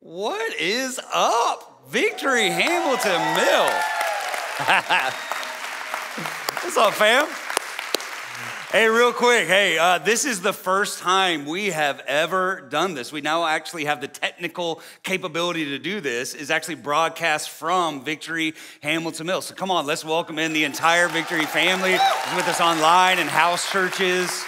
What is up? Victory Hamilton Mill. What's up, fam? Hey, real quick. Hey, uh, this is the first time we have ever done this. We now actually have the technical capability to do this. Is actually broadcast from Victory Hamilton Mill. So come on, let's welcome in the entire Victory family with us online and house churches.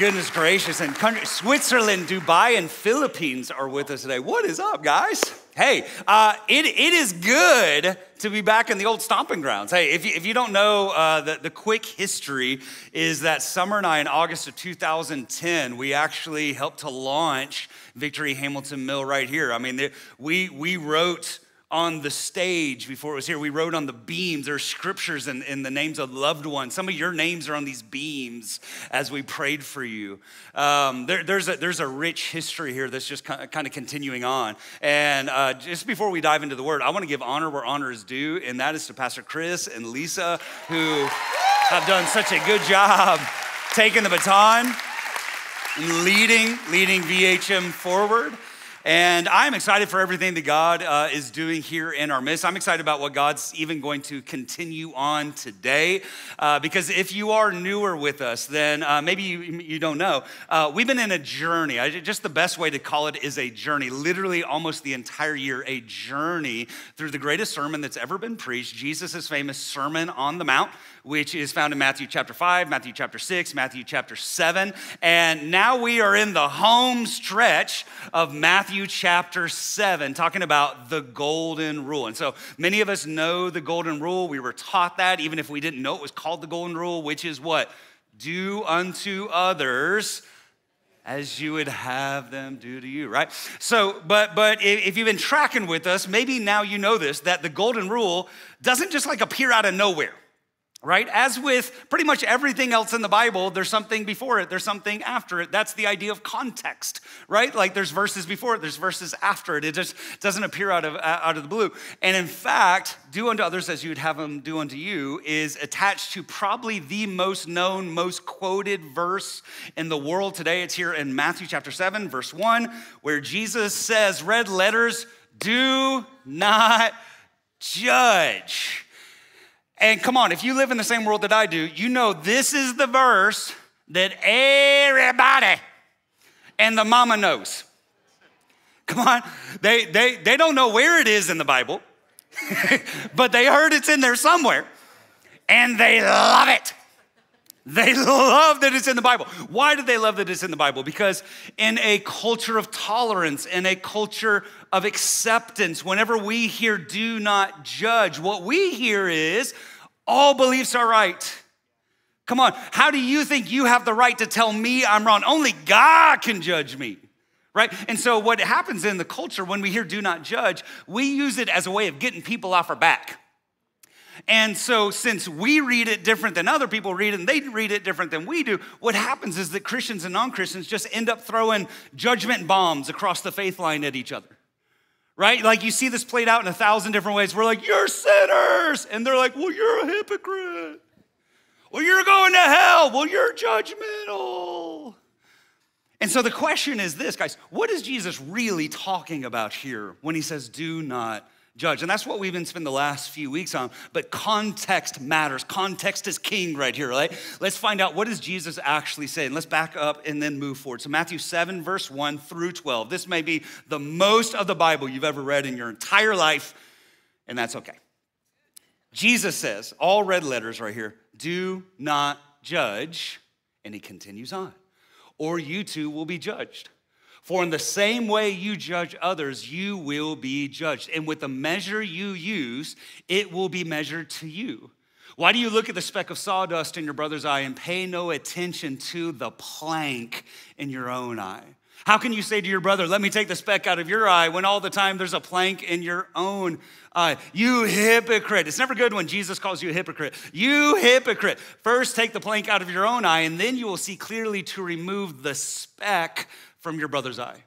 Goodness gracious. And country, Switzerland, Dubai, and Philippines are with us today. What is up, guys? Hey, uh, it, it is good to be back in the old stomping grounds. Hey, if you, if you don't know, uh, the, the quick history is that Summer and I, in August of 2010, we actually helped to launch Victory Hamilton Mill right here. I mean, we, we wrote on the stage before it was here. We wrote on the beams. There are scriptures and, the names of loved ones. Some of your names are on these beams as we prayed for you. Um, there, there's, a, there's a rich history here that's just kind of continuing on. And uh, just before we dive into the word, I want to give honor where honor is due, and that is to Pastor Chris and Lisa, who have done such a good job taking the baton and leading, leading VHM forward. And I'm excited for everything that God uh, is doing here in our midst. I'm excited about what God's even going to continue on today. Uh, because if you are newer with us, then uh, maybe you, you don't know. Uh, we've been in a journey. I, just the best way to call it is a journey. Literally, almost the entire year, a journey through the greatest sermon that's ever been preached Jesus' famous Sermon on the Mount which is found in Matthew chapter 5, Matthew chapter 6, Matthew chapter 7. And now we are in the home stretch of Matthew chapter 7, talking about the golden rule. And so many of us know the golden rule. We were taught that, even if we didn't know it was called the golden rule, which is what? Do unto others as you would have them do to you right so but but if you've been tracking with us maybe now you know this that the golden rule doesn't just like appear out of nowhere right? As with pretty much everything else in the Bible, there's something before it, there's something after it. That's the idea of context, right? Like there's verses before it, there's verses after it. It just doesn't appear out of, uh, out of the blue. And in fact, do unto others as you would have them do unto you is attached to probably the most known, most quoted verse in the world today. It's here in Matthew chapter 7, verse 1, where Jesus says, red letters, do not judge. And come on, if you live in the same world that I do, you know this is the verse that everybody and the mama knows. Come on, they, they, they don't know where it is in the Bible, but they heard it's in there somewhere and they love it. They love that it's in the Bible. Why do they love that it's in the Bible? Because in a culture of tolerance, in a culture of acceptance, whenever we hear do not judge, what we hear is all beliefs are right. Come on, how do you think you have the right to tell me I'm wrong? Only God can judge me, right? And so, what happens in the culture when we hear do not judge, we use it as a way of getting people off our back. And so, since we read it different than other people read it, and they read it different than we do, what happens is that Christians and non Christians just end up throwing judgment bombs across the faith line at each other right? Like you see this played out in a thousand different ways. We're like, you're sinners. And they're like, well, you're a hypocrite. Well, you're going to hell. Well, you're judgmental. And so the question is this, guys what is Jesus really talking about here when he says, do not judge. And that's what we've been spending the last few weeks on. But context matters. Context is king right here, right? Let's find out what does Jesus actually say. And let's back up and then move forward. So Matthew 7, verse 1 through 12. This may be the most of the Bible you've ever read in your entire life, and that's okay. Jesus says, all red letters right here, do not judge. And he continues on. Or you too will be judged. For in the same way you judge others, you will be judged. And with the measure you use, it will be measured to you. Why do you look at the speck of sawdust in your brother's eye and pay no attention to the plank in your own eye? How can you say to your brother, Let me take the speck out of your eye, when all the time there's a plank in your own eye? You hypocrite. It's never good when Jesus calls you a hypocrite. You hypocrite. First, take the plank out of your own eye, and then you will see clearly to remove the speck from your brother's eye.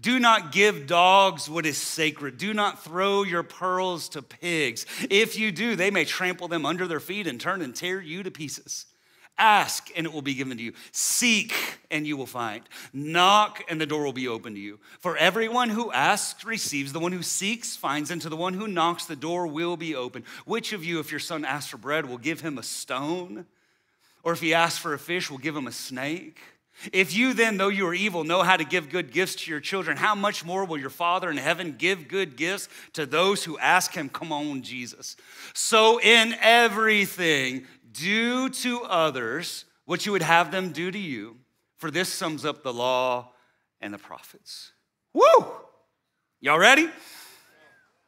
Do not give dogs what is sacred. Do not throw your pearls to pigs. If you do, they may trample them under their feet and turn and tear you to pieces. Ask, and it will be given to you. Seek, and you will find. Knock, and the door will be open to you. For everyone who asks receives, the one who seeks finds, and to the one who knocks, the door will be open. Which of you, if your son asks for bread, will give him a stone? Or if he asks for a fish, will give him a snake? If you then, though you are evil, know how to give good gifts to your children, how much more will your Father in heaven give good gifts to those who ask him? Come on, Jesus. So in everything, do to others what you would have them do to you, for this sums up the law and the prophets. Woo! Y'all ready?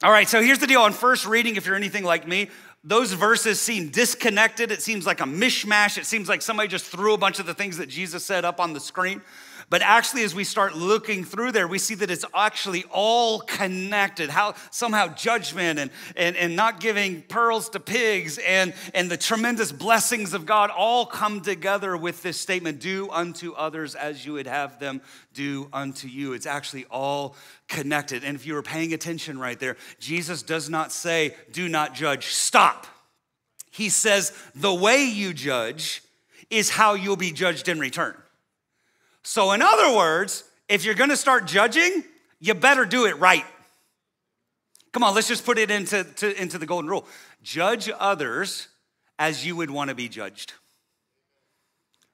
All right, so here's the deal. On first reading, if you're anything like me, those verses seem disconnected. It seems like a mishmash. It seems like somebody just threw a bunch of the things that Jesus said up on the screen. But actually, as we start looking through there, we see that it's actually all connected. How somehow judgment and, and, and not giving pearls to pigs and, and the tremendous blessings of God all come together with this statement do unto others as you would have them do unto you. It's actually all connected. And if you were paying attention right there, Jesus does not say, do not judge, stop. He says, the way you judge is how you'll be judged in return. So, in other words, if you're gonna start judging, you better do it right. Come on, let's just put it into, to, into the golden rule judge others as you would wanna be judged.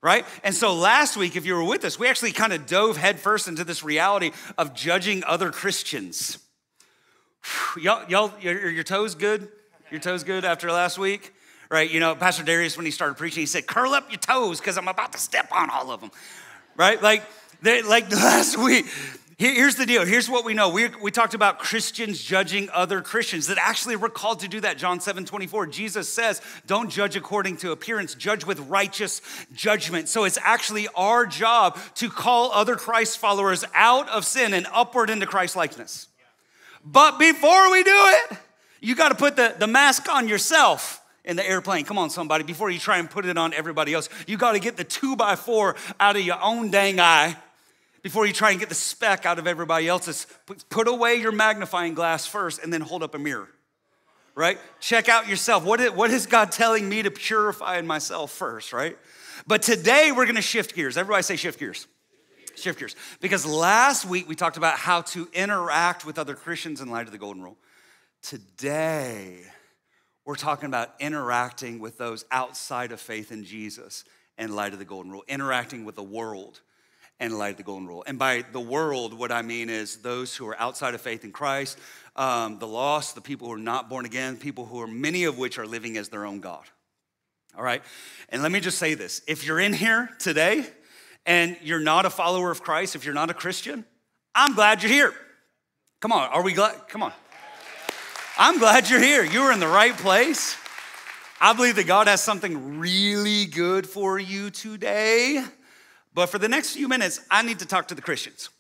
Right? And so last week, if you were with us, we actually kind of dove headfirst into this reality of judging other Christians. Y'all, y'all your, your toes good? Your toes good after last week? Right? You know, Pastor Darius, when he started preaching, he said, curl up your toes because I'm about to step on all of them right? Like, they, like last week. Here's the deal. Here's what we know. We, we talked about Christians judging other Christians that actually we're called to do that. John 7 24. Jesus says, Don't judge according to appearance, judge with righteous judgment. So it's actually our job to call other Christ followers out of sin and upward into Christ likeness. But before we do it, you got to put the, the mask on yourself in the airplane. Come on, somebody, before you try and put it on everybody else, you got to get the two by four out of your own dang eye before you try and get the speck out of everybody else's. Put away your magnifying glass first and then hold up a mirror, right? Check out yourself. What is, what is God telling me to purify in myself first, right? But today we're gonna shift gears. Everybody say shift gears. Shift gears. Because last week we talked about how to interact with other Christians in light of the golden rule. Today, we're talking about interacting with those outside of faith in Jesus in light of the golden rule, interacting with the world in light of the golden rule. And by the world, what I mean is those who are outside of faith in Christ, um, the lost, the people who are not born again, people who are many of which are living as their own God. All right? And let me just say this if you're in here today and you're not a follower of Christ, if you're not a Christian, I'm glad you're here. Come on, are we glad? Come on. I'm glad you're here. You're in the right place. I believe that God has something really good for you today. But for the next few minutes, I need to talk to the Christians.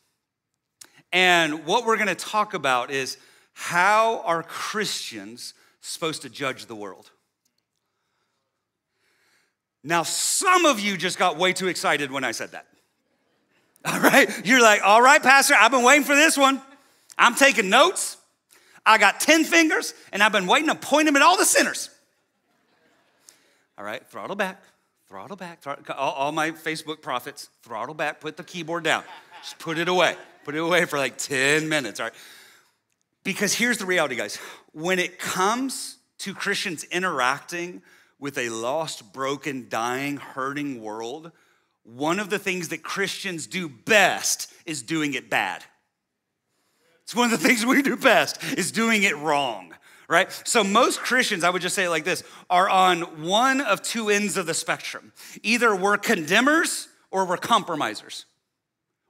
And what we're going to talk about is how are Christians supposed to judge the world? Now, some of you just got way too excited when I said that. All right? You're like, all right, Pastor, I've been waiting for this one. I'm taking notes. I got 10 fingers and I've been waiting to point them at all the sinners. All right, throttle back, throttle back. Throttle, all, all, my Facebook prophets, throttle back, put the keyboard down. Just put it away. Put it away for like 10 minutes, all right? Because here's the reality, guys. When it comes to Christians interacting with a lost, broken, dying, hurting world, one of the things that Christians do best is doing it bad. It's one of the things we do best is doing it wrong, right? So most Christians, I would just say it like this, are on one of two ends of the spectrum. Either we're condemners or we're compromisers.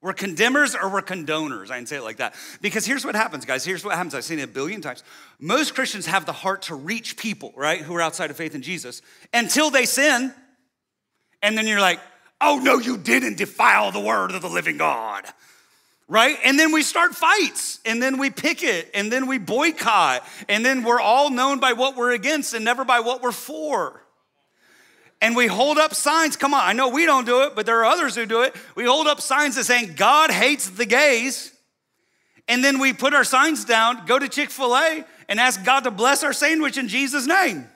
We're condemners or we're condoners. I can say it like that. Because here's what happens, guys. Here's what happens. I've seen it a billion times. Most Christians have the heart to reach people, right, who are outside of faith in Jesus until they sin. And then you're like, oh, no, you didn't defile the word of the living God right? And then we start fights, and then we picket, and then we boycott, and then we're all known by what we're against and never by what we're for. And we hold up signs. Come on, I know we don't do it, but there are others who do it. We hold up signs that saying God hates the gays. And then we put our signs down, go to Chick fil A, and ask God to bless our sandwich in Jesus' name.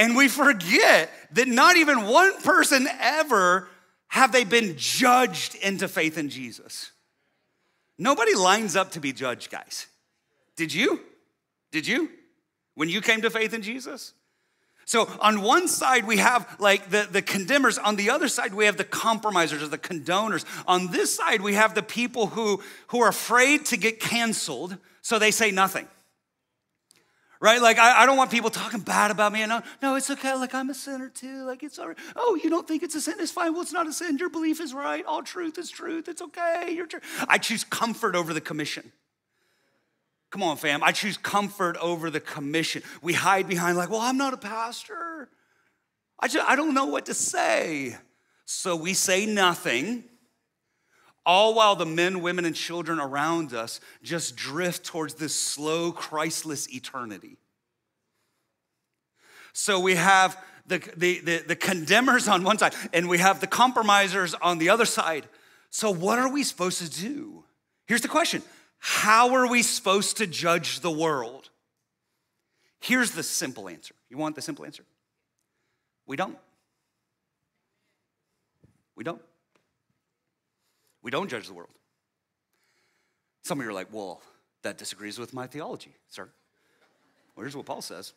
And we forget that not even one person ever have they been judged into faith in Jesus. Nobody lines up to be judged, guys. Did you? Did you? When you came to faith in Jesus? So on one side, we have like the, the condemners. On the other side, we have the compromisers or the condoners. On this side, we have the people who, who are afraid to get canceled, so they say nothing. Right? Like, I, I don't want people talking bad about me. And no, no, it's okay. Like, I'm a sinner too. Like, it's all right. Oh, you don't think it's a sin? It's fine. Well, it's not a sin. Your belief is right. All truth is truth. It's okay. You're. I choose comfort over the commission. Come on, fam. I choose comfort over the commission. We hide behind, like, well, I'm not a pastor. I, just, I don't know what to say. So we say nothing, all while the men, women, and children around us just drift towards this slow, Christless eternity. So we have the, the, the, the condemners on one side, and we have the compromisers on the other side. So, what are we supposed to do? Here's the question how are we supposed to judge the world? Here's the simple answer. You want the simple answer? We don't. We don't. We don't judge the world. Some of you are like, well, that disagrees with my theology, sir. Well, here's what Paul says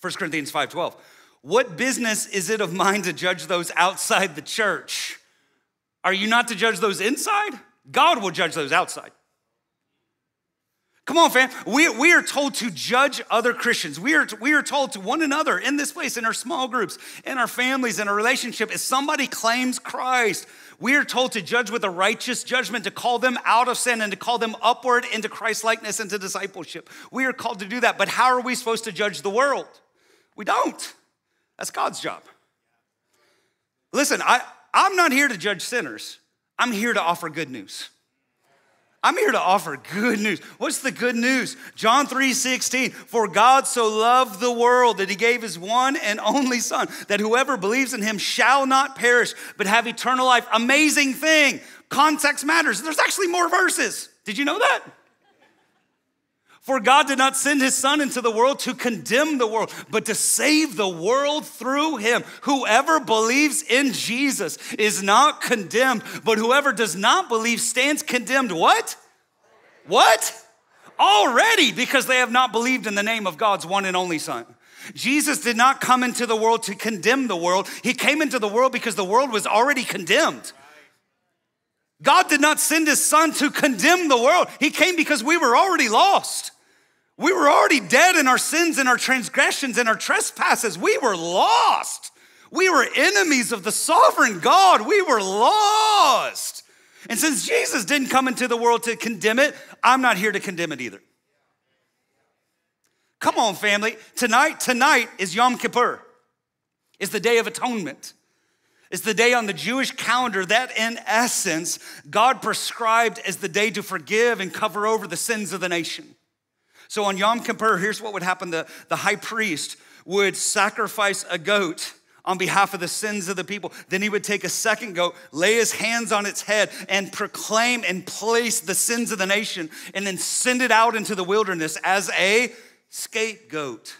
1 Corinthians 5:12. What business is it of mine to judge those outside the church? Are you not to judge those inside? God will judge those outside. Come on, fam. We, we are told to judge other Christians. We are, we are told to one another in this place, in our small groups, in our families, in our relationship. If somebody claims Christ, we are told to judge with a righteous judgment, to call them out of sin and to call them upward into Christ likeness, into discipleship. We are called to do that. But how are we supposed to judge the world? We don't. That's God's job. Listen, I, I'm not here to judge sinners, I'm here to offer good news. I'm here to offer good news. What's the good news? John 3 16. For God so loved the world that he gave his one and only Son, that whoever believes in him shall not perish, but have eternal life. Amazing thing. Context matters. There's actually more verses. Did you know that? For God did not send his Son into the world to condemn the world, but to save the world through him. Whoever believes in Jesus is not condemned, but whoever does not believe stands condemned. What? What? Already, because they have not believed in the name of God's one and only Son. Jesus did not come into the world to condemn the world, He came into the world because the world was already condemned. God did not send His Son to condemn the world, He came because we were already lost. We were already dead in our sins and our transgressions and our trespasses. We were lost. We were enemies of the sovereign God. We were lost. And since Jesus didn't come into the world to condemn it, I'm not here to condemn it either. Come on, family. Tonight, tonight is Yom Kippur. It's the day of atonement. It's the day on the Jewish calendar that, in essence, God prescribed as the day to forgive and cover over the sins of the nation. So on Yom Kippur, here's what would happen the, the high priest would sacrifice a goat on behalf of the sins of the people. Then he would take a second goat, lay his hands on its head, and proclaim and place the sins of the nation, and then send it out into the wilderness as a scapegoat.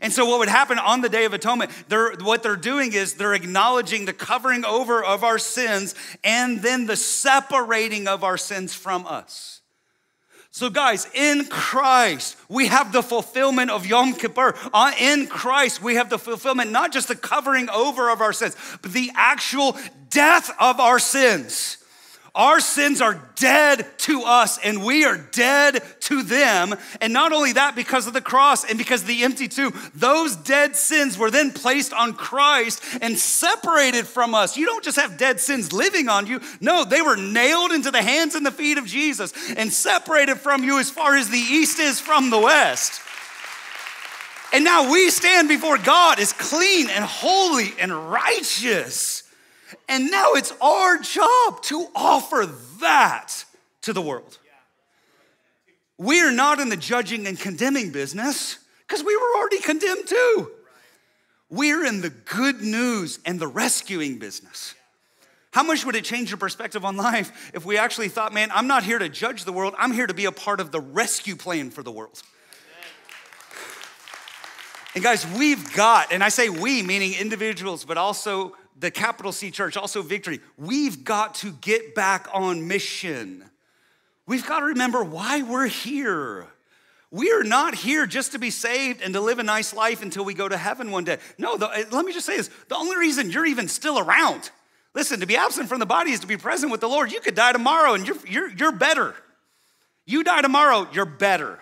And so, what would happen on the Day of Atonement, they're, what they're doing is they're acknowledging the covering over of our sins and then the separating of our sins from us. So, guys, in Christ, we have the fulfillment of Yom Kippur. Uh, in Christ, we have the fulfillment, not just the covering over of our sins, but the actual death of our sins. Our sins are dead to us and we are dead to them. And not only that, because of the cross and because of the empty tomb, those dead sins were then placed on Christ and separated from us. You don't just have dead sins living on you. No, they were nailed into the hands and the feet of Jesus and separated from you as far as the east is from the west. And now we stand before God as clean and holy and righteous. And now it's our job to offer that to the world. We are not in the judging and condemning business because we were already condemned too. We're in the good news and the rescuing business. How much would it change your perspective on life if we actually thought, man, I'm not here to judge the world, I'm here to be a part of the rescue plan for the world? And guys, we've got, and I say we, meaning individuals, but also the capital C church, also victory. We've got to get back on mission. We've got to remember why we're here. We are not here just to be saved and to live a nice life until we go to heaven one day. No, the, eh, let me just say this the only reason you're even still around, listen, to be absent from the body is to be present with the Lord. You could die tomorrow and you're, you're, you're better. You die tomorrow, you're better.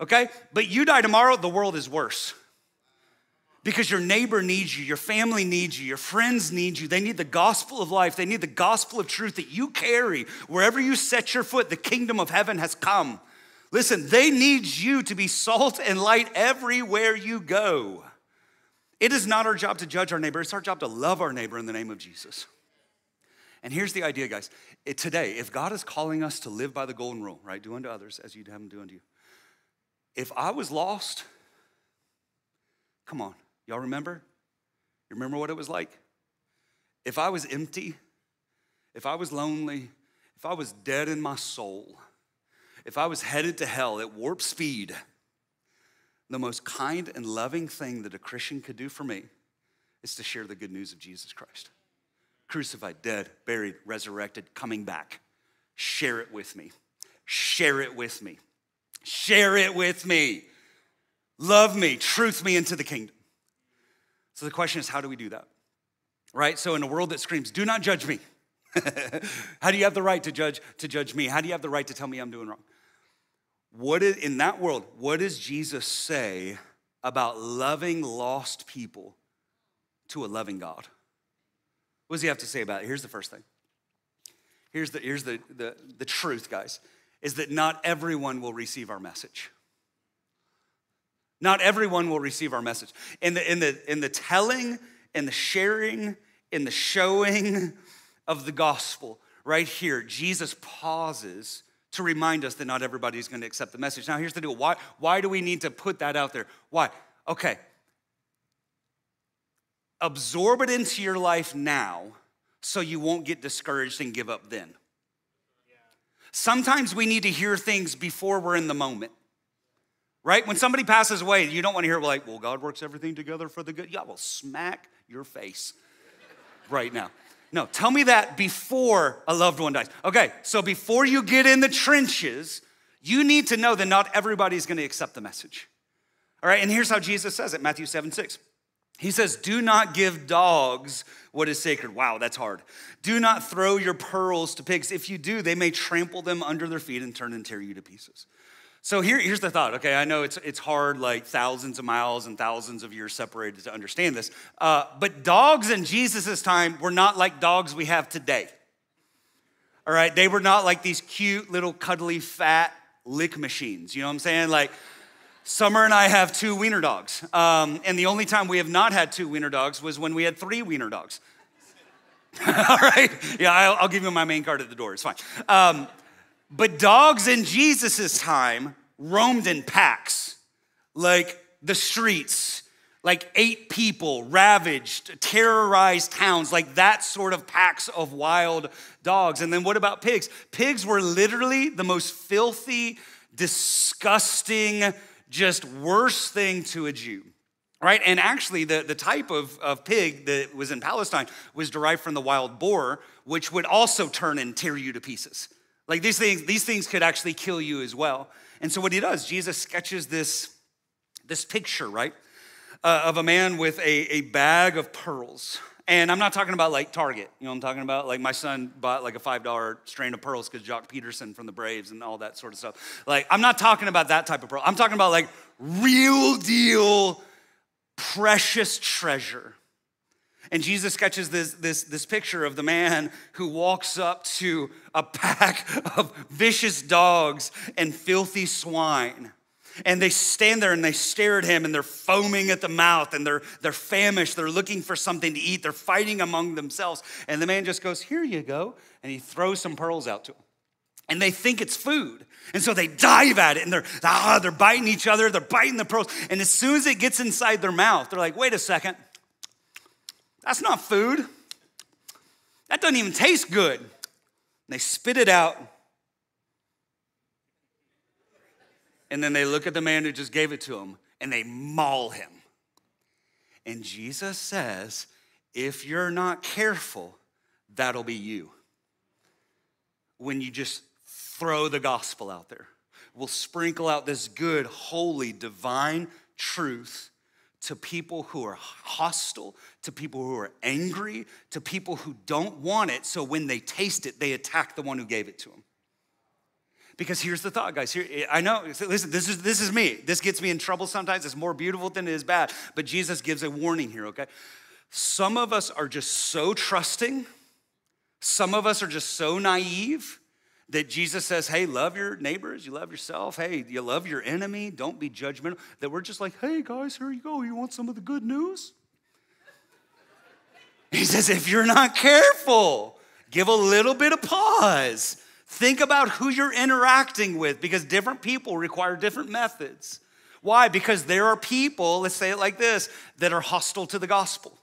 Okay? But you die tomorrow, the world is worse. Because your neighbor needs you, your family needs you, your friends need you. They need the gospel of life. They need the gospel of truth that you carry. Wherever you set your foot, the kingdom of heaven has come. Listen, they need you to be salt and light everywhere you go. It is not our job to judge our neighbor, it's our job to love our neighbor in the name of Jesus. And here's the idea, guys. It, today, if God is calling us to live by the golden rule, right? Do unto others as you'd have them do unto you. If I was lost, come on, y'all remember? You remember what it was like? If I was empty, if I was lonely, if I was dead in my soul, if I was headed to hell at warp speed, the most kind and loving thing that a Christian could do for me is to share the good news of Jesus Christ. Crucified, dead, buried, resurrected, coming back. Share it with me. Share it with me. Share it with me. Love me, truth me into the kingdom. So the question is, how do we do that? Right? So in a world that screams, do not judge me. how do you have the right to judge to judge me? How do you have the right to tell me I'm doing wrong? What is in that world, what does Jesus say about loving lost people to a loving God? What does he have to say about it? Here's the first thing. Here's the, here's the, the, the truth, guys is that not everyone will receive our message. Not everyone will receive our message. In the, in the, in the telling, in the sharing, in the showing of the gospel, right here, Jesus pauses to remind us that not everybody is going to accept the message. Now, here's the deal why, why do we need to put that out there? Why? Okay. Absorb it into your life now so you won't get discouraged and give up then. Sometimes we need to hear things before we're in the moment. Right? When somebody passes away, you don't want to hear like, well, God works everything together for the good. Yeah, will smack your face right now. No, tell me that before a loved one dies. Okay, so before you get in the trenches, you need to know that not everybody's gonna accept the message. All right, and here's how Jesus says it Matthew 7 6. He says, Do not give dogs what is sacred. Wow, that's hard. Do not throw your pearls to pigs. If you do, they may trample them under their feet and turn and tear you to pieces. So here, here's the thought. Okay, I know it's, it's hard, like thousands of miles and thousands of years separated to understand this. Uh, but dogs in Jesus' time were not like dogs we have today. All right, they were not like these cute little cuddly fat lick machines. You know what I'm saying? Like, Summer and I have two wiener dogs. Um, and the only time we have not had two wiener dogs was when we had three wiener dogs. All right? Yeah, I'll, I'll, give you my main card at the door. It's fine. Um, but dogs in Jesus' time roamed in packs, like the streets, like eight people ravaged, terrorized towns, like that sort of packs of wild dogs. And then what about pigs? Pigs were literally the most filthy, disgusting, just worst thing to a Jew. Right? And actually, the, the type of, of pig that was in Palestine was derived from the wild boar, which would also turn and tear you to pieces. Like these things, these things could actually kill you as well. And so what he does, Jesus sketches this, this picture, right? Uh, of a man with a, a bag of pearls. And I'm not talking about like Target. You know I'm talking about? Like my son bought like a $5 strain of pearls because Joc Pederson from the Braves and all that sort of stuff. Like I'm not talking about that type of pearl. I'm talking about like real deal, precious treasure. And Jesus sketches this, this, this picture of the man who walks up to a pack of vicious dogs and filthy swine and they stand there and they stare at him and they're foaming at the mouth and they're, they're famished. They're looking for something to eat. They're fighting among themselves. And the man just goes, Here you go. And he throws some pearls out to them. And they think it's food. And so they dive at it and they're, ah, they're biting each other. They're biting the pearls. And as soon as it gets inside their mouth, they're like, Wait a second. That's not food. That doesn't even taste good. And they spit it out and then they look at the man who just gave it to them and they maul him. And Jesus says, if you're not careful, that'll be you. When you just throw the gospel out there, we'll sprinkle out this good, holy, divine truth to people who are hostile, to people who are angry, to people who don't want it. So when they taste it, they attack the one who gave it to them. Because here's the thought, guys. Here, I know, listen, this is, this is me. This gets me in trouble sometimes. It's more beautiful than it is bad. But Jesus gives a warning here, okay? Some of us are just so trusting. Some of us are just so naive that Jesus says, hey, love your neighbors, you love yourself, hey, you love your enemy, don't be judgmental. That we're just like, hey, guys, here you go. You want some of the good news? He says, if you're not careful, give a little bit of pause Think about who you're interacting with because different people require different methods. Why? Because there are people, let's say it like this, that are hostile to the gospel.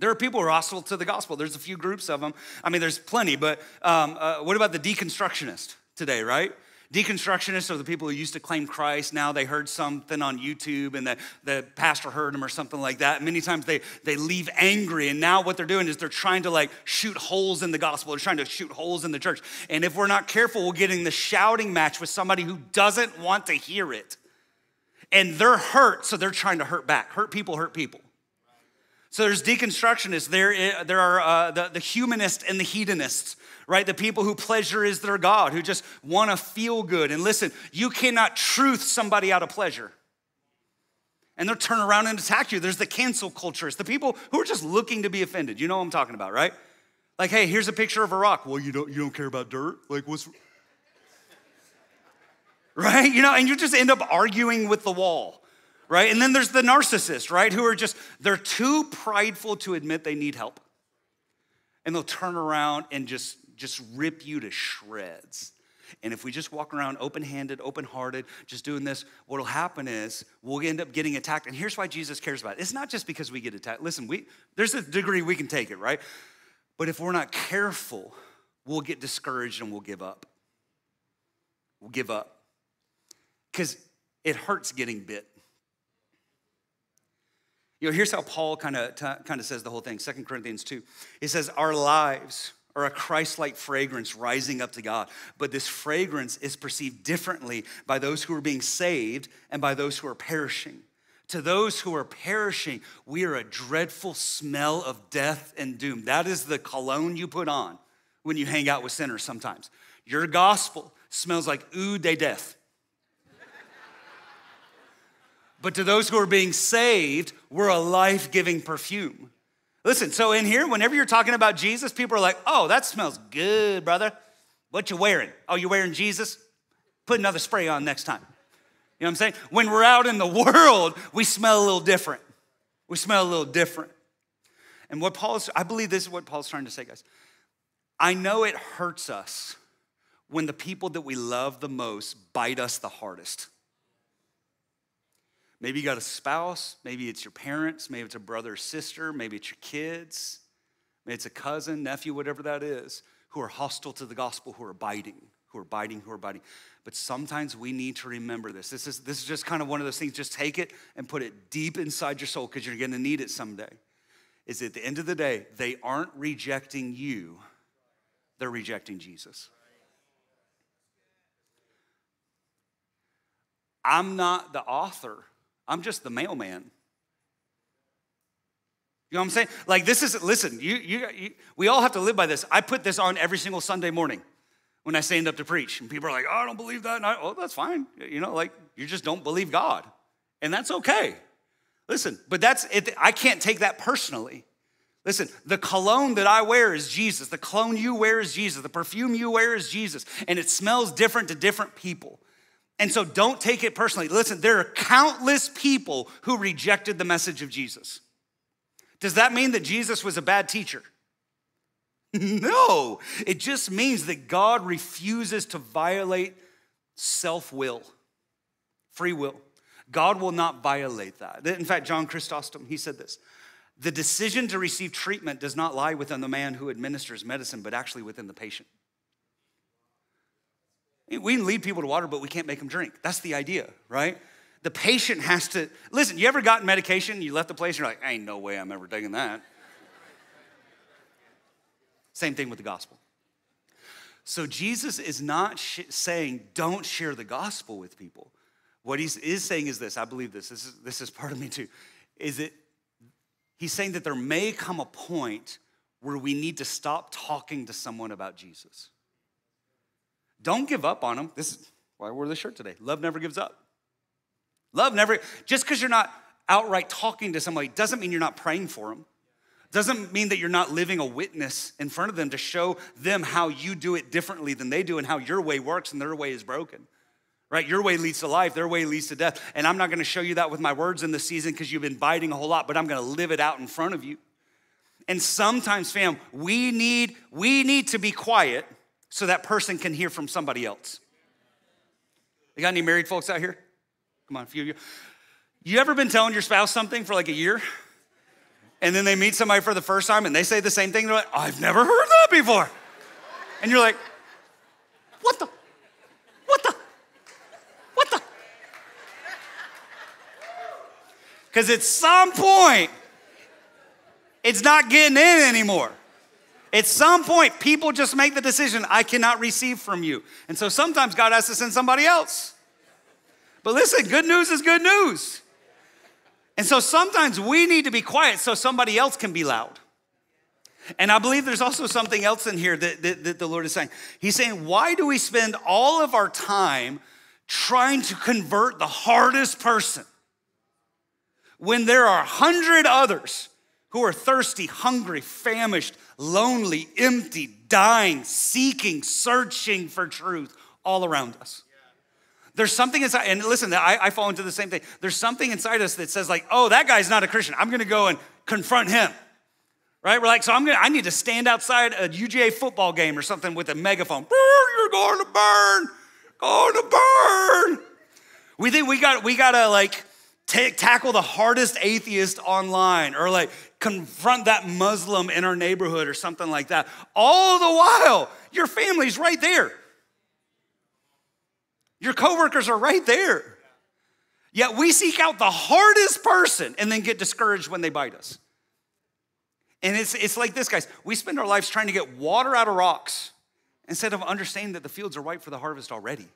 There are people who are hostile to the gospel. There's a few groups of them. I mean, there's plenty, but um, uh, what about the deconstructionist today, right? Deconstructionists are the people who used to claim Christ. Now they heard something on YouTube and the, the pastor heard them or something like that. Many times they, they leave angry. And now what they're doing is they're trying to like shoot holes in the gospel. They're trying to shoot holes in the church. And if we're not careful, we'll get in the shouting match with somebody who doesn't want to hear it. And they're hurt, so they're trying to hurt back. Hurt people hurt people. So there's deconstructionists, there, there are uh, the, the humanists and the hedonists right? The people who pleasure is their God, who just want to feel good. And listen, you cannot truth somebody out of pleasure. And they'll turn around and attack you. There's the cancel culture. It's the people who are just looking to be offended. You know what I'm talking about, right? Like, hey, here's a picture of a rock. Well, you don't, you don't care about dirt? Like, what's. Right? You know, and you just end up arguing with the wall, right? And then there's the narcissist, right? Who are just, they're too prideful to admit they need help. And they'll turn around and just just rip you to shreds. And if we just walk around open handed, open hearted, just doing this, what'll happen is we'll end up getting attacked. And here's why Jesus cares about it it's not just because we get attacked. Listen, we, there's a degree we can take it, right? But if we're not careful, we'll get discouraged and we'll give up. We'll give up. Because it hurts getting bit. You know, here's how Paul kind of kind of says the whole thing. Second Corinthians 2. He says, Our lives are a Christ like fragrance rising up to God. But this fragrance is perceived differently by those who are being saved and by those who are perishing. To those who are perishing, we are a dreadful smell of death and doom. That is the cologne you put on when you hang out with sinners sometimes. Your gospel smells like ooh de death. But to those who are being saved, we're a life giving perfume. Listen, so in here, whenever you're talking about Jesus, people are like, oh, that smells good, brother. What you wearing? Oh, you wearing Jesus? Put another spray on next time. You know what I'm saying? When we're out in the world, we smell a little different. We smell a little different. And what Paul is, I believe this is what Paul's trying to say, guys. I know it hurts us when the people that we love the most bite us the hardest. Maybe you got a spouse, maybe it's your parents, maybe it's a brother or sister, maybe it's your kids, maybe it's a cousin, nephew, whatever that is, who are hostile to the gospel, who are biting, who are biting, who are biting. But sometimes we need to remember this. This is, this is just kind of one of those things, just take it and put it deep inside your soul because you're going to need it someday. Is at the end of the day, they aren't rejecting you, they're rejecting Jesus. I'm not the author I'm just the mailman. You know what I'm saying? Like this is listen, you, you, you, we all have to live by this. I put this on every single Sunday morning when I stand up to preach. And people are like, oh, I don't believe that. And I, oh, that's fine. You know, like you just don't believe God. And that's okay. Listen, but that's it. I can't take that personally. Listen, the cologne that I wear is Jesus. The cologne you wear is Jesus. The perfume you wear is Jesus. And it smells different to different people. And so don't take it personally. Listen, there are countless people who rejected the message of Jesus. Does that mean that Jesus was a bad teacher? no, it just means that God refuses to violate self will, free will. God will not violate that. In fact, John Chrysostom, he said this the decision to receive treatment does not lie within the man who administers medicine, but actually within the patient. We can lead people to water, but we can't make them drink. That's the idea, right? The patient has to listen. You ever gotten medication? You left the place and you're like, ain't no way I'm ever taking that. Same thing with the gospel. So Jesus is not sh- saying don't share the gospel with people. What he is saying is this I believe this, this is, this is part of me too, is that he's saying that there may come a point where we need to stop talking to someone about Jesus. Don't give up on them. This is why I wore this shirt today. Love never gives up. Love never, just because you're not outright talking to somebody doesn't mean you're not praying for them. Doesn't mean that you're not living a witness in front of them to show them how you do it differently than they do and how your way works and their way is broken right? Your way leads to life, their way leads to death. And I'm not gonna show you that with my words in the season because you've been biting a whole lot, but I'm gonna live it out in front of you. And sometimes, fam, we need, we need to be quiet so that person can hear from somebody else. You got any married folks out here? Come on, a few of you. You ever been telling your spouse something for like a year? And then they meet somebody for the first time and they say the same thing. They're like, I've never heard that before. And you're like, what the? What the? What the? Because at some point, it's not getting in anymore. At some point, people just make the decision, I cannot receive from you. And so sometimes God has to send somebody else. But listen, good news is good news. And so sometimes we need to be quiet so somebody else can be loud. And I believe there's also something else in here that, that, that, the Lord is saying. He's saying, why do we spend all of our time trying to convert the hardest person? when there are a hundred others who are thirsty, hungry, famished, lonely, empty, dying, seeking, searching for truth all around us. There's something inside, and listen, I, I fall into the same thing. There's something inside us that says, like, oh, that guy's not a Christian. I'm gonna go and confront him. Right? We're like, so I'm gonna, I need to stand outside a UGA football game or something with a megaphone. You're going to burn, going to burn. We think we got, we gotta like Take, tackle the hardest atheist online or like confront that Muslim in our neighborhood or something like that. All the while, your family's right there. Your coworkers are right there. Yet we seek out the hardest person and then get discouraged when they bite us. And it's, it's like this, guys. We spend our lives trying to get water out of rocks instead of understanding that the fields are white for the harvest already.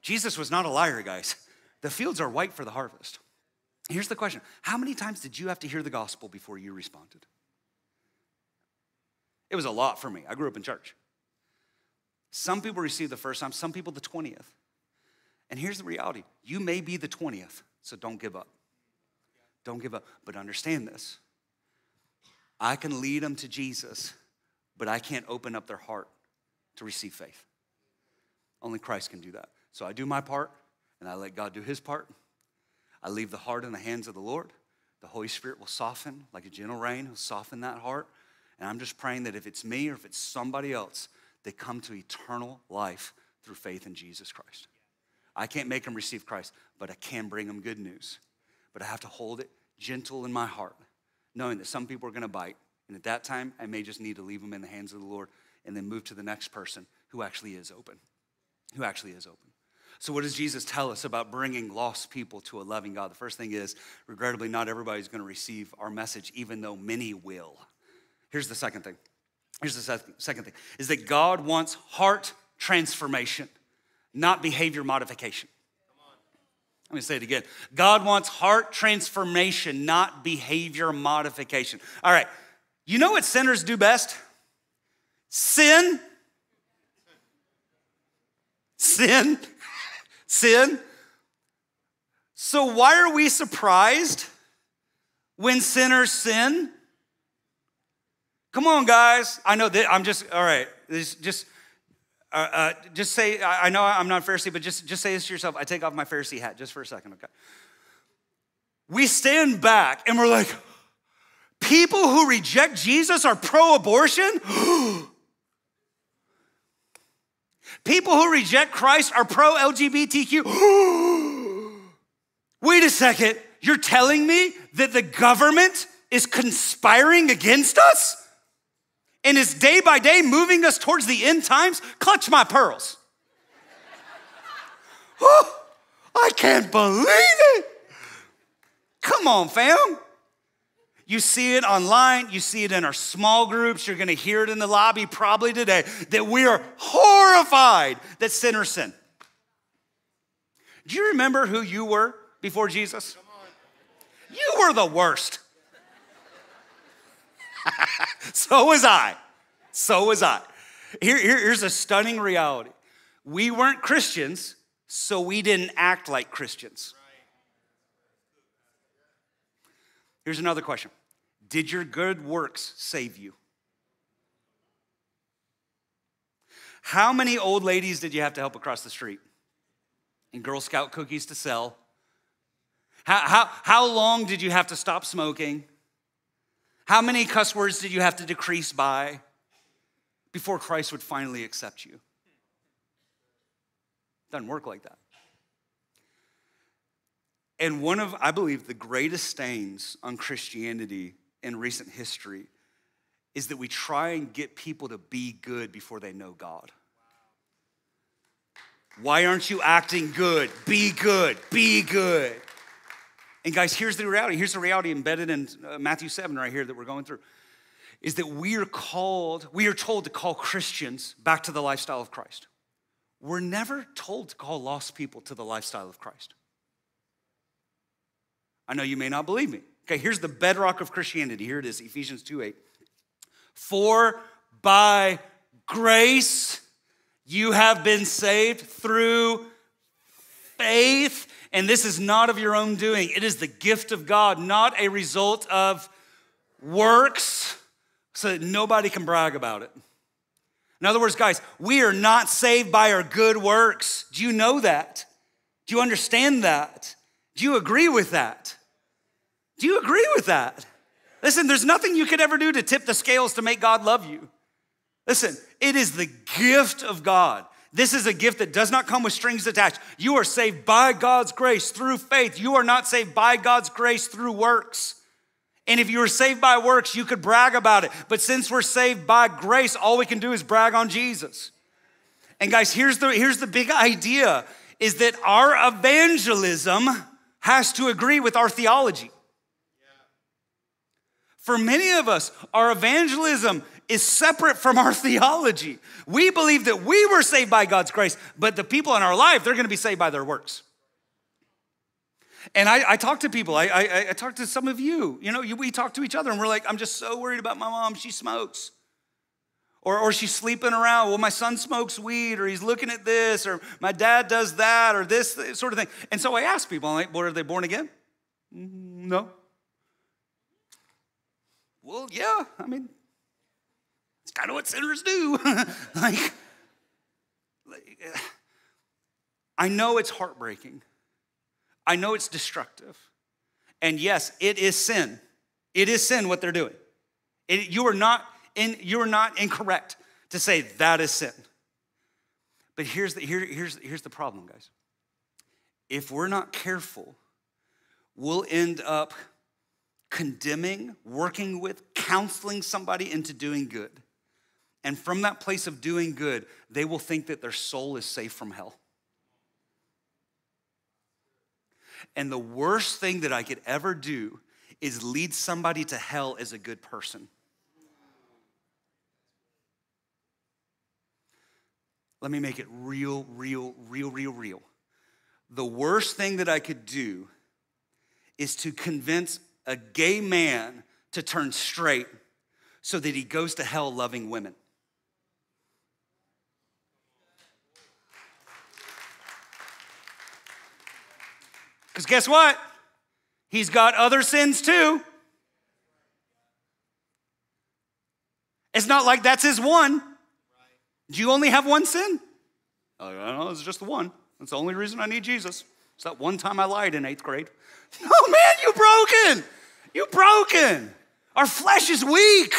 Jesus was not a liar, guys. The fields are white for the harvest. Here's the question How many times did you have to hear the gospel before you responded? It was a lot for me. I grew up in church. Some people received the first time, some people the 20th. And here's the reality you may be the 20th, so don't give up. Don't give up. But understand this I can lead them to Jesus, but I can't open up their heart to receive faith. Only Christ can do that. So I do my part, and I let God do his part. I leave the heart in the hands of the Lord. The Holy Spirit will soften, like a gentle rain, will soften that heart. And I'm just praying that if it's me or if it's somebody else, they come to eternal life through faith in Jesus Christ. I can't make them receive Christ, but I can bring them good news. But I have to hold it gentle in my heart, knowing that some people are gonna bite. And at that time, I may just need to leave them in the hands of the Lord and then move to the next person who actually is open. Who actually is open. So, what does Jesus tell us about bringing lost people to a loving God? The first thing is, regrettably, not everybody's going to receive our message, even though many will. Here's the second thing. Here's the second thing is that God wants heart transformation, not behavior modification. Let me say it again. God wants heart transformation, not behavior modification. All right, you know what sinners do best? Sin. Sin sin. So, why are we surprised when sinners sin? Come on, guys. I know that I'm just, all right, just. Uh, uh, just say, I know I'm not Pharisee, but just, just say this to yourself. I take off my Pharisee hat just for a second, okay? We stand back and we're like, people who reject Jesus are pro abortion? People who reject Christ are pro LGBTQ. Wait a second, you're telling me that the government is conspiring against us and is day by day moving us towards the end times? Clutch my pearls. I can't believe it. Come on, fam. You see it online, you see it in our small groups, you're gonna hear it in the lobby probably today that we are horrified that sinners sin. Do you remember who you were before Jesus? You were the worst. so was I. So was I. Here, here, here's a stunning reality we weren't Christians, so we didn't act like Christians. Here's another question Did your good works save you? How many old ladies did you have to help across the street? And Girl Scout cookies to sell? How, how, how long did you have to stop smoking? How many cuss words did you have to decrease by before Christ would finally accept you? Doesn't work like that. And one of, I believe, the greatest stains on Christianity in recent history is that we try and get people to be good before they know God. Why aren't you acting good? Be good, be good. And guys, here's the reality. Here's the reality embedded in uh, Matthew 7 right here that we're going through is that we are called, we are told to call Christians back to the lifestyle of Christ. We're never told to call lost people to the lifestyle of Christ. I know you may not believe me. Okay, here's the bedrock of Christianity. Here it is Ephesians 2 8. For by grace you have been saved through faith, and this is not of your own doing. It is the gift of God, not a result of works, so that nobody can brag about it. In other words, guys, we are not saved by our good works. Do you know that? Do you understand that? Do you agree with that? Do you agree with that? Listen, there's nothing you could ever do to tip the scales to make God love you. Listen, it is the gift of God. This is a gift that does not come with strings attached. You are saved by God's grace through faith. You are not saved by God's grace through works. And if you were saved by works, you could brag about it. But since we're saved by grace, all we can do is brag on Jesus. And guys, here's the, here's the big idea is that our evangelism has to agree with our theology. For many of us, our evangelism is separate from our theology. We believe that we were saved by God's grace, but the people in our life, they're gonna be saved by their works. And I, I talk to people, I, I, I, talk to some of you. You know, we talk to each other and we're like, I'm just so worried about my mom. She smokes. Or, or she's sleeping around. Well, my son smokes weed, or he's looking at this, or my dad does that, or this sort of thing. And so I ask people, I'm like, well, are they born again? Mm, no. Well, yeah, I mean, it's kind of what sinners do. like, I know it's heartbreaking. I know it's destructive. And yes, it is sin. It is sin what they're doing. It, you, are not in, you are not incorrect to say that is sin. But here's the, here, here's, here's the problem, guys. If we're not careful, we'll end up condemning, working with, counseling somebody into doing good. And from that place of doing good, they will think that their soul is safe from hell. And the worst thing that I could ever do is lead somebody to hell as a good person. Let me make it real, real, real, real, real. The worst thing that I could do is to convince a gay man to turn straight so that he goes to hell loving women. Because guess what? He's got other sins too. It's not like that's his one. Do you only have one sin? Oh, I don't know, it's just the one. That's the only reason I need Jesus. It's that one time I lied in eighth grade. No, man, you broken. You broken. Our flesh is weak.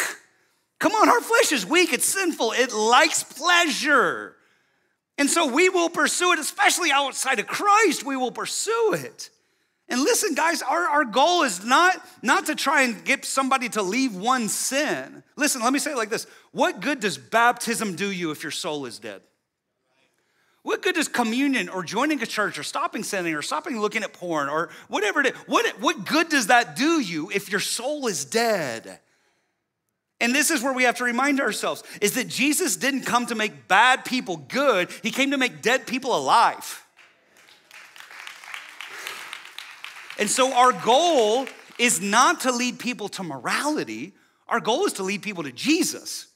Come on, our flesh is weak. It's sinful. It likes pleasure. And so we will pursue it, especially outside of Christ, we will pursue it. And listen, guys, our, our goal is not, not to try and get somebody to leave one sin. Listen, let me say it like this What good does baptism do you if your soul is dead? What good does communion or joining a church or stopping sinning or stopping looking at porn or whatever it is? What, what good does that do you if your soul is dead? And this is where we have to remind ourselves is that Jesus didn't come to make bad people good, he came to make dead people alive. And so our goal is not to lead people to morality, our goal is to lead people to Jesus.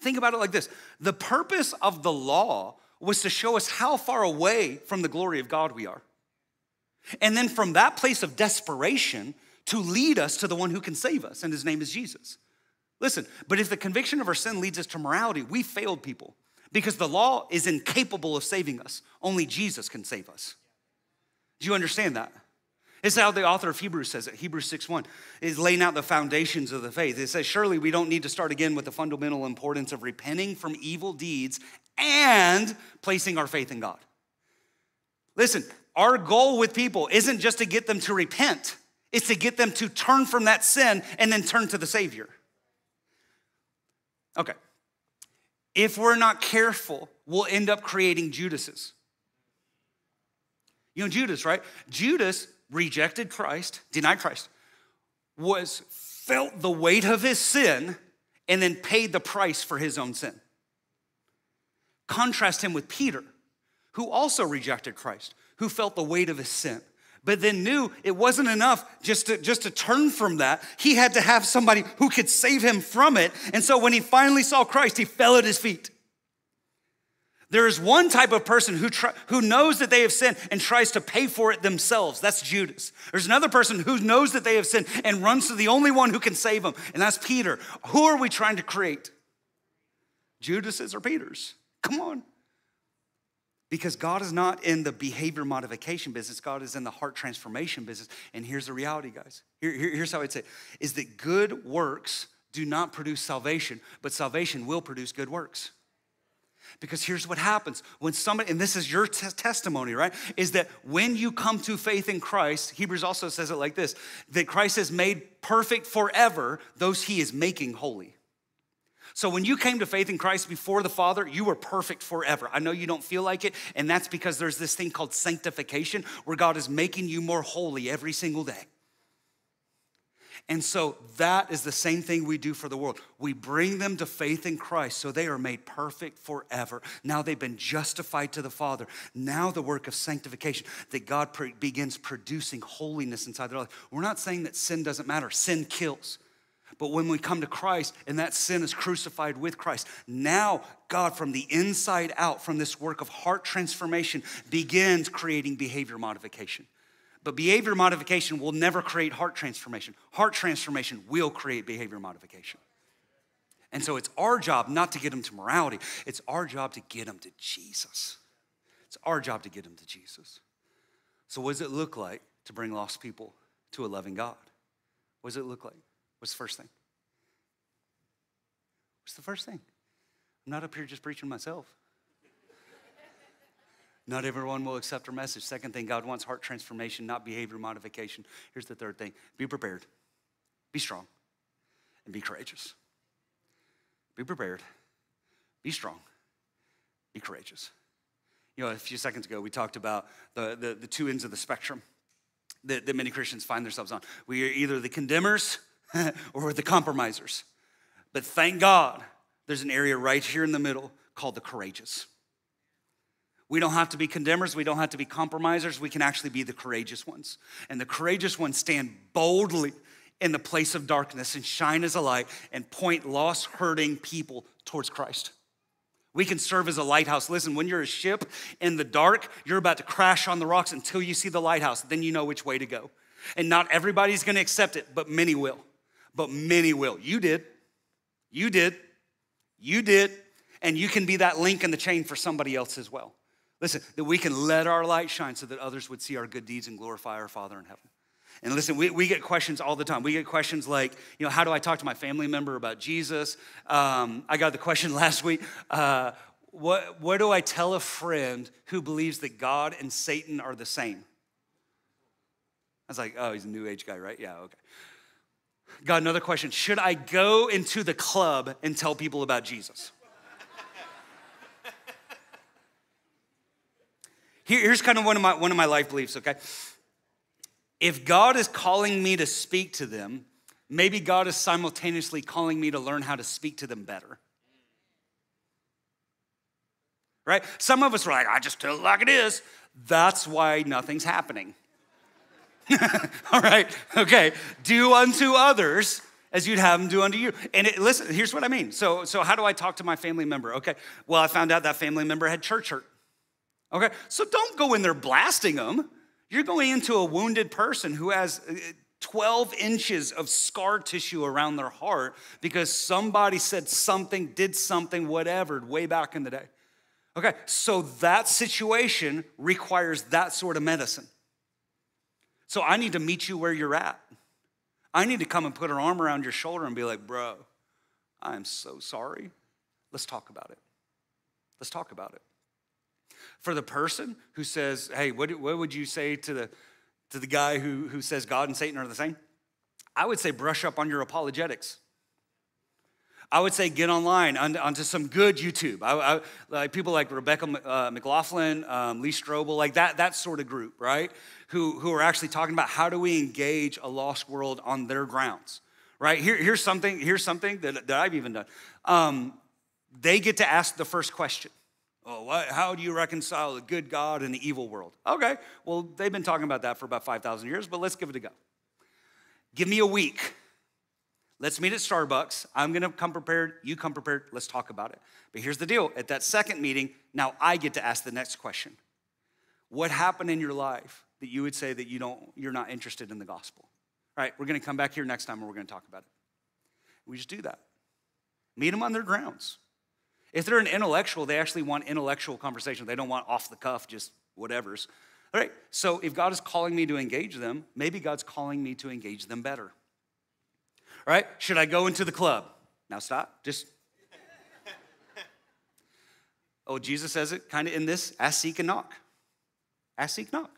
Think about it like this the purpose of the law was to show us how far away from the glory of God we are. And then from that place of desperation, to lead us to the one who can save us, and his name is Jesus. Listen, but if the conviction of our sin leads us to morality, we failed people because the law is incapable of saving us. Only Jesus can save us. Do you understand that? It's how the author of Hebrews says it. Hebrews 6:1 is laying out the foundations of the faith. It says, Surely we don't need to start again with the fundamental importance of repenting from evil deeds and placing our faith in God. Listen, our goal with people isn't just to get them to repent, it's to get them to turn from that sin and then turn to the Savior. Okay. If we're not careful, we'll end up creating Judases. You know Judas, right? Judas rejected Christ, denied Christ, was felt the weight of his sin and then paid the price for his own sin. Contrast him with Peter, who also rejected Christ, who felt the weight of his sin, but then knew it wasn't enough just to, just to turn from that. He had to have somebody who could save him from it. And so when he finally saw Christ, he fell at his feet. There is one type of person who, try, who knows that they have sinned and tries to pay for it themselves. That's Judas. There's another person who knows that they have sinned and runs to the only one who can save them, and that's Peter. Who are we trying to create? Judas's or Peter's? Come on. Because God is not in the behavior modification business, God is in the heart transformation business. And here's the reality, guys. Here, here, here's how I'd say is that good works do not produce salvation, but salvation will produce good works. Because here's what happens when somebody, and this is your t- testimony, right? Is that when you come to faith in Christ, Hebrews also says it like this that Christ has made perfect forever those he is making holy. So when you came to faith in Christ before the Father, you were perfect forever. I know you don't feel like it, and that's because there's this thing called sanctification where God is making you more holy every single day. And so that is the same thing we do for the world. We bring them to faith in Christ so they are made perfect forever. Now they've been justified to the Father. Now the work of sanctification that God begins producing holiness inside their life. We're not saying that sin doesn't matter, sin kills. But when we come to Christ and that sin is crucified with Christ, now God, from the inside out, from this work of heart transformation, begins creating behavior modification. But behavior modification will never create heart transformation. Heart transformation will create behavior modification. And so it's our job not to get them to morality, it's our job to get them to Jesus. It's our job to get them to Jesus. So, what does it look like to bring lost people to a loving God? What does it look like? What's the first thing? What's the first thing? I'm not up here just preaching myself. Not everyone will accept our message. Second thing, God wants heart transformation, not behavior modification. Here's the third thing be prepared, be strong, and be courageous. Be prepared, be strong, be courageous. You know, a few seconds ago, we talked about the, the, the two ends of the spectrum that, that many Christians find themselves on. We are either the condemners or the compromisers. But thank God, there's an area right here in the middle called the courageous. We don't have to be condemners. We don't have to be compromisers. We can actually be the courageous ones. And the courageous ones stand boldly in the place of darkness and shine as a light and point lost, hurting people towards Christ. We can serve as a lighthouse. Listen, when you're a ship in the dark, you're about to crash on the rocks until you see the lighthouse. Then you know which way to go. And not everybody's gonna accept it, but many will. But many will. You did. You did. You did. And you can be that link in the chain for somebody else as well. Listen, that we can let our light shine so that others would see our good deeds and glorify our Father in heaven. And listen, we, we get questions all the time. We get questions like, you know, how do I talk to my family member about Jesus? Um, I got the question last week. Uh, what, what do I tell a friend who believes that God and Satan are the same? I was like, oh, he's a new age guy, right? Yeah, okay. Got another question. Should I go into the club and tell people about Jesus? Here, here's kind of one of my one of my life beliefs, okay? If God is calling me to speak to them, maybe God is simultaneously calling me to learn how to speak to them better. Right? Some of us are like, I just tell it like it is. That's why nothing's happening. All right, okay. Do unto others as you'd have them do unto you. And it, listen, here's what I mean. So, so how do I talk to my family member? Okay, well, I found out that family member had church hurt. Okay, so don't go in there blasting them. You're going into a wounded person who has uh, 12 inches of scar tissue around their heart because somebody said something, did something, whatever, way back in the day. Okay, so that situation requires that sort of medicine. So I need to meet you where you're at. I need to come and put an arm around your shoulder and be like, bro, I'm so sorry. Let's talk about it. Let's talk about it. For the person who says, hey, what, what would you say to the, to the guy who, who says God and Satan are the same? I would say brush up on your apologetics. I would say get online on, onto some good YouTube. I, I, like people like Rebecca uh, McLaughlin, um, Lee Strobel, like that, that sort of group, right? Who, who are actually talking about how do we engage a lost world on their grounds, right? Here, here's something, here's something that, that I've even done. Um, they get to ask the first question. Oh, what, how do you reconcile the good God and the evil world? Okay, well, they've been talking about that for about 5,000 years, but let's give it a go. Give me a week Let's meet at Starbucks. I'm gonna come prepared. You come prepared. Let's talk about it. But here's the deal at that second meeting, now I get to ask the next question What happened in your life that you would say that you don't, you're not interested in the gospel? All right, we're gonna come back here next time and we're gonna talk about it. We just do that. Meet them on their grounds. If they're an intellectual, they actually want intellectual conversation. They don't want off the cuff, just whatever's. All right, so if God is calling me to engage them, maybe God's calling me to engage them better All right, Should I go into the club? Now stop. Just. oh, Jesus says it kind of in this ask, seek, and knock. Ask, seek, knock.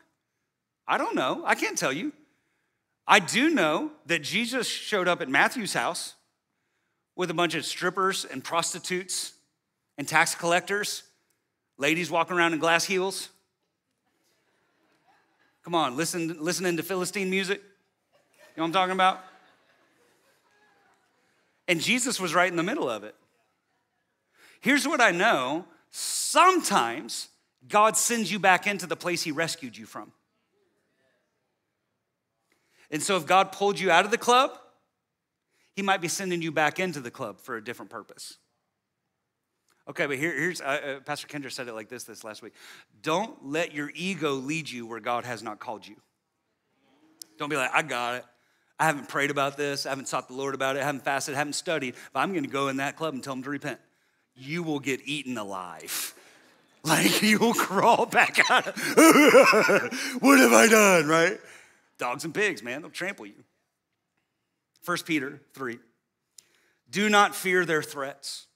I don't know. I can't tell you. I do know that Jesus showed up at Matthew's house with a bunch of strippers and prostitutes and tax collectors, ladies walking around in glass heels. Come on, listen, listening to Philistine music. You know what I'm talking about? And Jesus was right in the middle of it. Here's what I know sometimes God sends you back into the place He rescued you from. And so if God pulled you out of the club, He might be sending you back into the club for a different purpose. Okay, but here, here's uh, uh, Pastor Kendra said it like this this last week. Don't let your ego lead you where God has not called you. Don't be like, I got it. I haven't prayed about this. I haven't sought the Lord about it. I haven't fasted. I haven't studied. But I'm going to go in that club and tell them to repent. You will get eaten alive. Like you will crawl back out. Of, what have I done, right? Dogs and pigs, man, they'll trample you. 1 Peter 3. Do not fear their threats.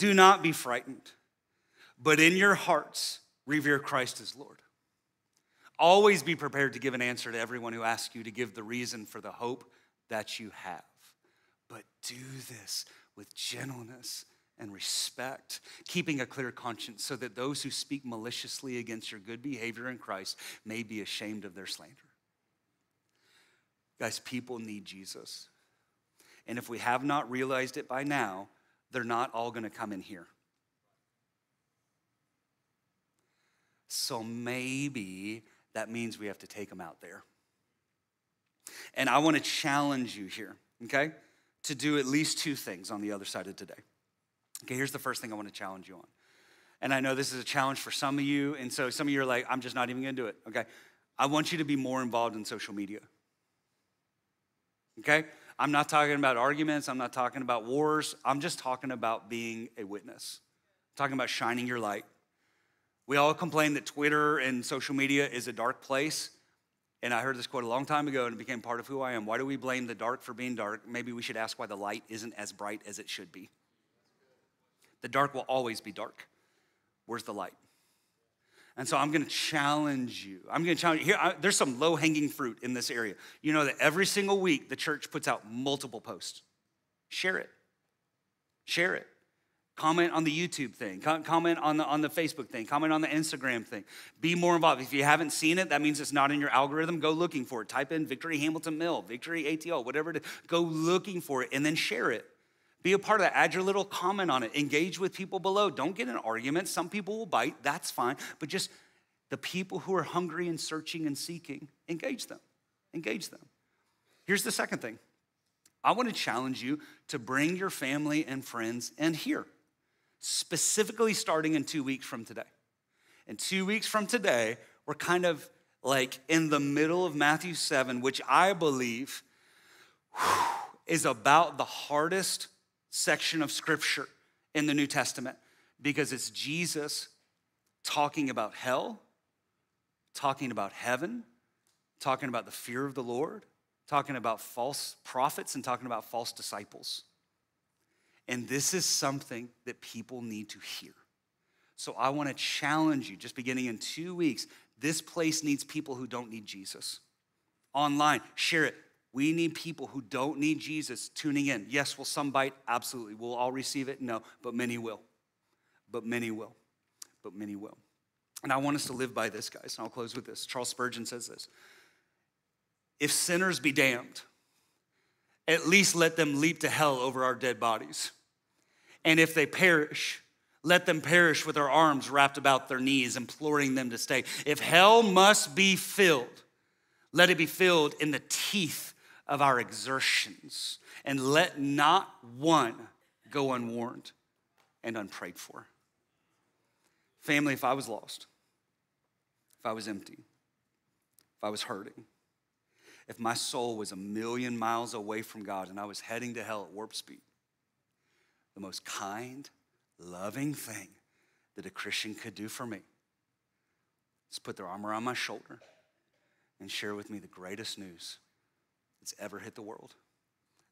Do not be frightened, but in your hearts revere Christ as Lord. Always be prepared to give an answer to everyone who asks you to give the reason for the hope that you have. But do this with gentleness and respect, keeping a clear conscience, so that those who speak maliciously against your good behavior in Christ may be ashamed of their slander. Guys, people need Jesus. And if we have not realized it by now, they're not all going to come in here. So maybe that means we have to take them out there. And I want to challenge you here, okay, to do at least two things on the other side of today. Okay, here's the first thing I want to challenge you on. And I know this is a challenge for some of you, and so some of you are like, I'm just not even gonna do it, okay? I want you to be more involved in social media. Okay? I'm not talking about arguments, I'm not talking about wars, I'm just talking about being a witness. I'm talking about shining your light. We all complain that Twitter and social media is a dark place. And I heard this quote a long time ago and it became part of who I am. Why do we blame the dark for being dark? Maybe we should ask why the light isn't as bright as it should be. The dark will always be dark. Where's the light? And so I'm going to challenge you. I'm going to challenge you. Here, I, there's some low hanging fruit in this area. You know that every single week the church puts out multiple posts. Share it. Share it. Comment on the YouTube thing. comment on the, on the Facebook thing. Comment on the Instagram thing. Be more involved. If you haven't seen it, that means it's not in your algorithm. Go looking for it. Type in Victory Hamilton Mill, Victory ATL, whatever it is. Go looking for it and then share it. Be a part of that. Add your little comment on it. Engage with people below. Don't get in arguments. Some people will bite. That's fine. But just the people who are hungry and searching and seeking, engage them. Engage them. Here's the second thing I want to challenge you to bring your family and friends in here specifically starting in two weeks from today. And two weeks from today, we're kind of like in the middle of Matthew 7, which I believe whew, is about the hardest section of scripture in the New Testament because it's Jesus talking about hell, talking about heaven, talking about the fear of the Lord, talking about false prophets, and talking about false disciples. And this is something that people need to hear. So I want to challenge you, just beginning in two weeks, this place needs people who don't need Jesus. Online, share it. We need people who don't need Jesus tuning in. Yes, will some bite? Absolutely. Will all receive it? No, but many will. But many will. But many will. And I want us to live by this, guys. And I'll close with this. Charles Spurgeon says this If sinners be damned, at least let them leap to hell over our dead bodies. And if they perish, let them perish with their arms wrapped about their knees, imploring them to stay. If hell must be filled, let it be filled in the teeth of our exertions, and let not one go unwarned and unprayed for. Family, if I was lost, if I was empty, if I was hurting, if my soul was a million miles away from God and I was heading to hell at warp speed, the most kind, loving thing that a Christian could do for me is put their arm around my shoulder and share with me the greatest news that's ever hit the world.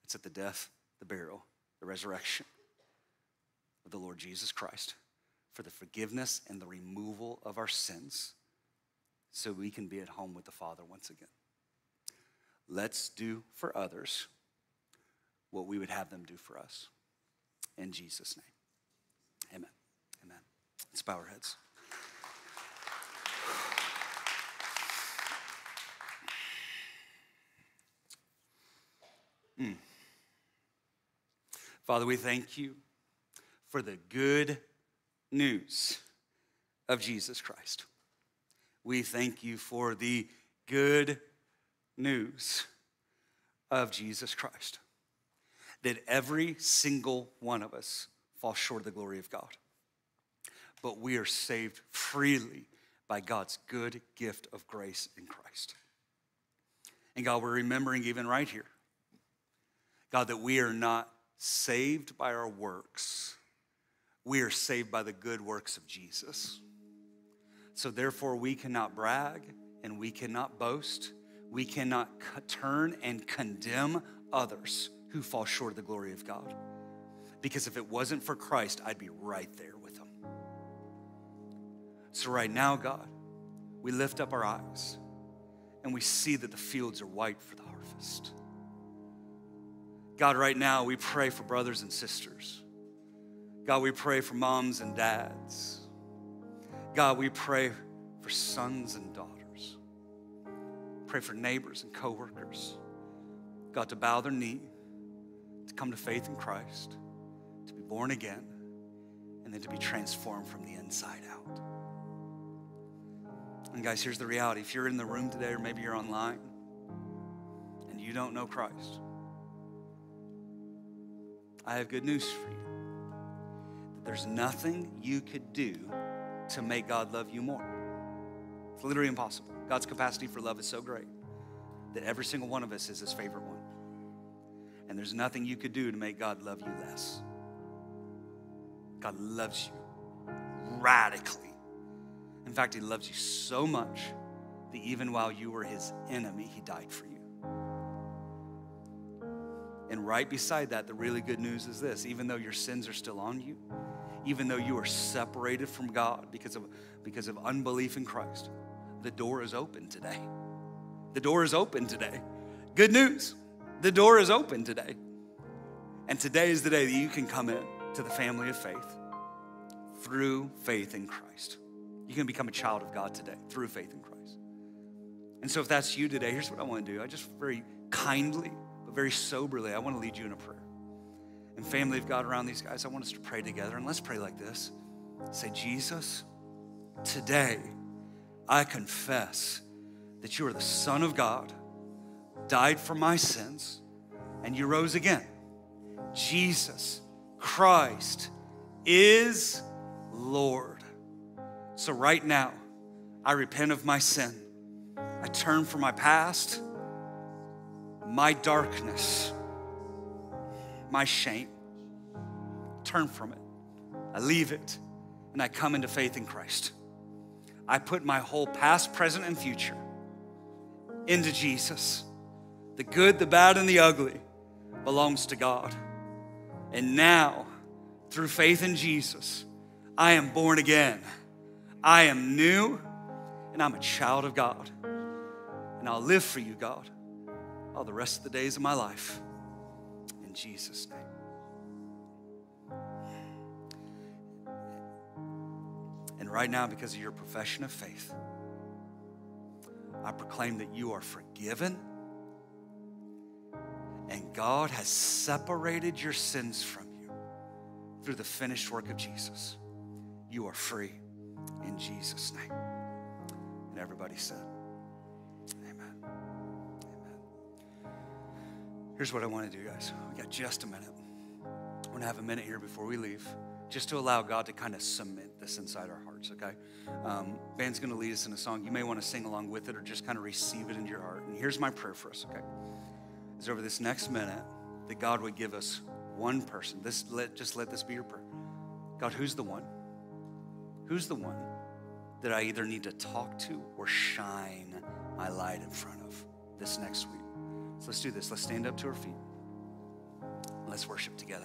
It's at the death, the burial, the resurrection of the Lord Jesus Christ for the forgiveness and the removal of our sins so we can be at home with the Father once again. Let's do for others what we would have them do for us in Jesus' name. Amen. Amen. Let's bow our heads. Mm. Father, we thank you for the good news of Jesus Christ. We thank you for the good news of Jesus Christ that every single one of us falls short of the glory of God. But we are saved freely by God's good gift of grace in Christ. And God, we're remembering even right here, God, that we are not saved by our works, we are saved by the good works of Jesus. So therefore, we cannot brag and we cannot boast. We cannot turn and condemn others who fall short of the glory of God. Because if it wasn't for Christ, I'd be right there with them. So, right now, God, we lift up our eyes and we see that the fields are white for the harvest. God, right now, we pray for brothers and sisters. God, we pray for moms and dads. God, we pray for sons and daughters. Pray for neighbors and coworkers. God, to bow their knee to come to faith in Christ, to be born again, and then to be transformed from the inside out. And guys, here's the reality. If you're in the room today, or maybe you're online, and you don't know Christ, I have good news for you. There's nothing you could do to make God love you more. It's literally impossible. God's capacity for love is so great that every single one of us is his favorite one. And there's nothing you could do to make God love you less. God loves you radically. In fact, He loves you so much that even while you were His enemy, He died for you. And right beside that, the really good news is this even though your sins are still on you, even though you are separated from God because of, because of unbelief in Christ, the door is open today. The door is open today. Good news. The door is open today. And today is the day that you can come in to the family of faith through faith in Christ. You can become a child of God today through faith in Christ. And so, if that's you today, here's what I want to do. I just very kindly, very soberly, I want to lead you in a prayer. And, family of God around these guys, I want us to pray together. And let's pray like this Say, Jesus, today I confess that you are the Son of God, died for my sins, and you rose again. Jesus Christ is Lord. So, right now, I repent of my sin. I turn from my past, my darkness, my shame. Turn from it. I leave it, and I come into faith in Christ. I put my whole past, present, and future into Jesus. The good, the bad, and the ugly belongs to God. And now, through faith in Jesus, I am born again. I am new, and I'm a child of God. And I'll live for you, God, all the rest of the days of my life. In Jesus' name. And right now, because of your profession of faith, I proclaim that you are forgiven and God has separated your sins from you through the finished work of Jesus. You are free in Jesus' name. And everybody said, Here's what I want to do, guys. We got just a minute. We're going to have a minute here before we leave, just to allow God to kind of cement this inside our hearts, okay? Um, band's going to lead us in a song. You may want to sing along with it or just kind of receive it into your heart. And here's my prayer for us, okay? Is over this next minute that God would give us one person. This let just let this be your prayer. God, who's the one? Who's the one that I either need to talk to or shine my light in front of this next week? So let's do this. Let's stand up to our feet. Let's worship together.